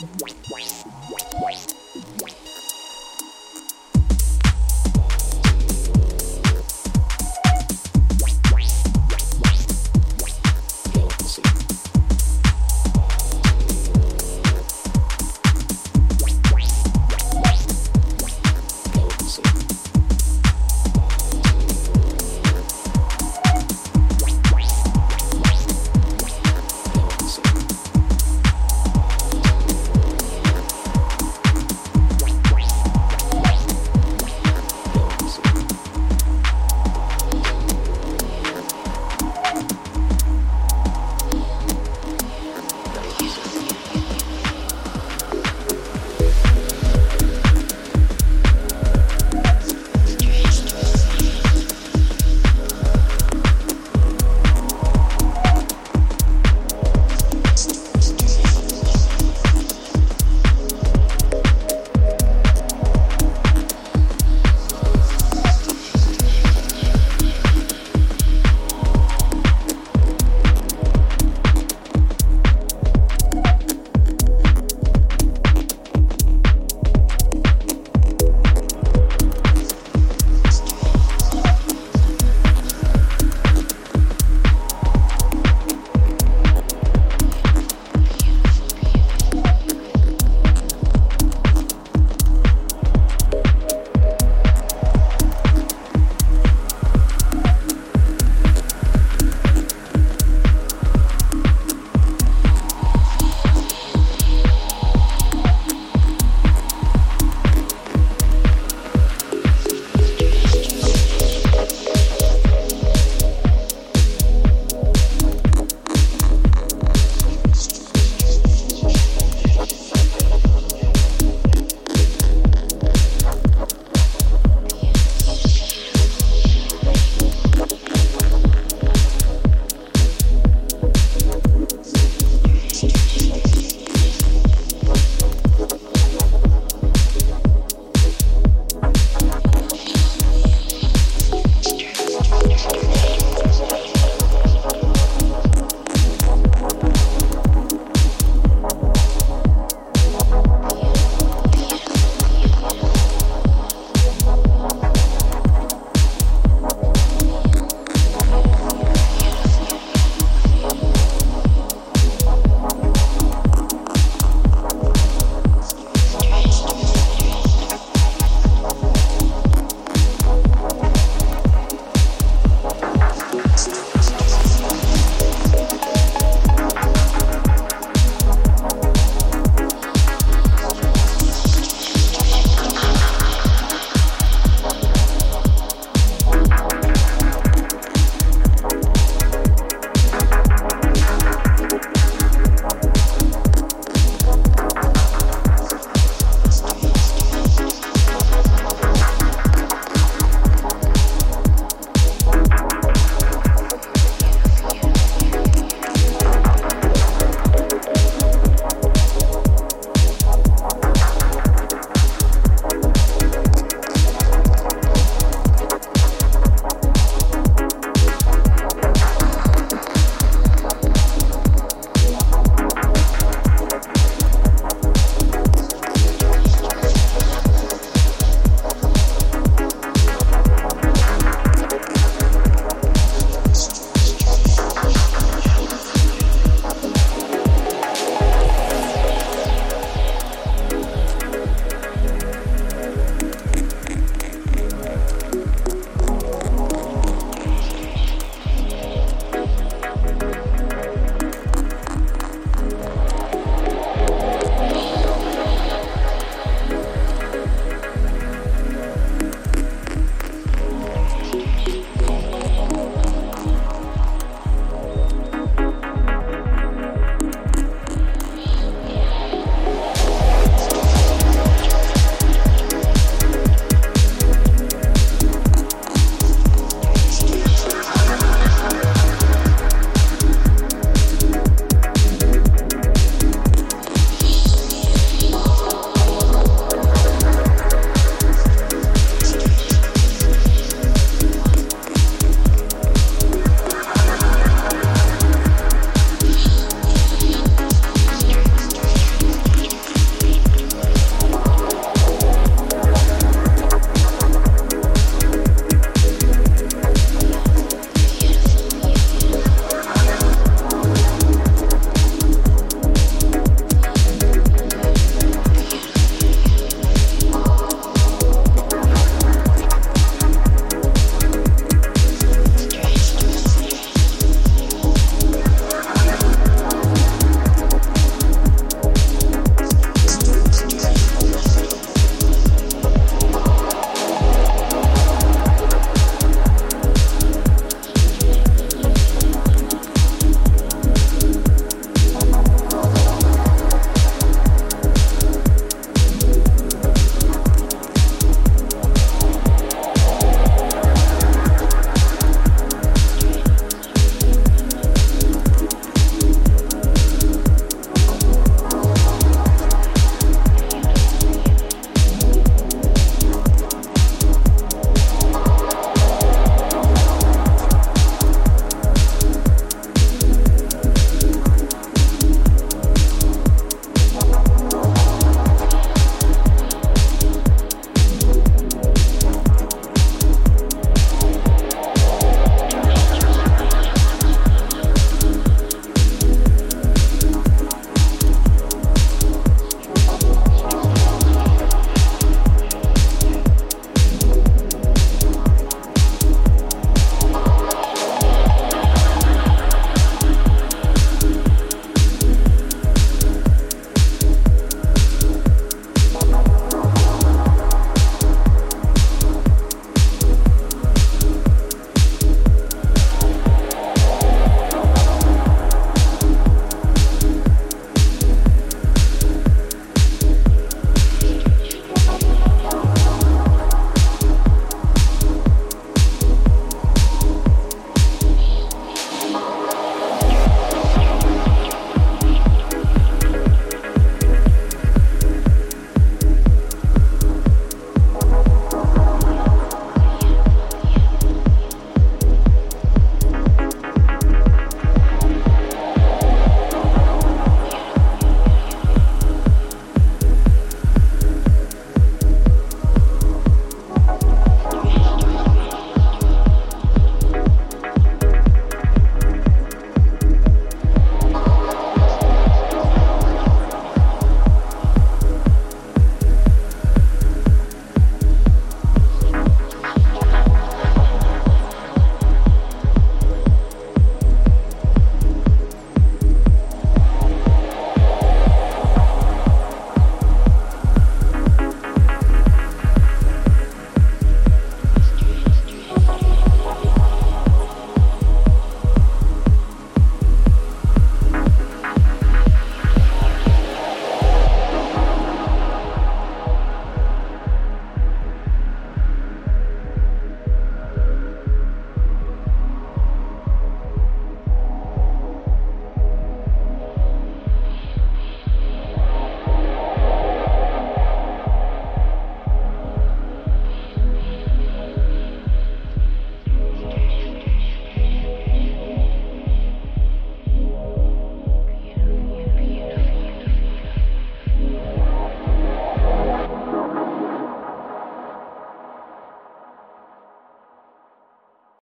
Bye.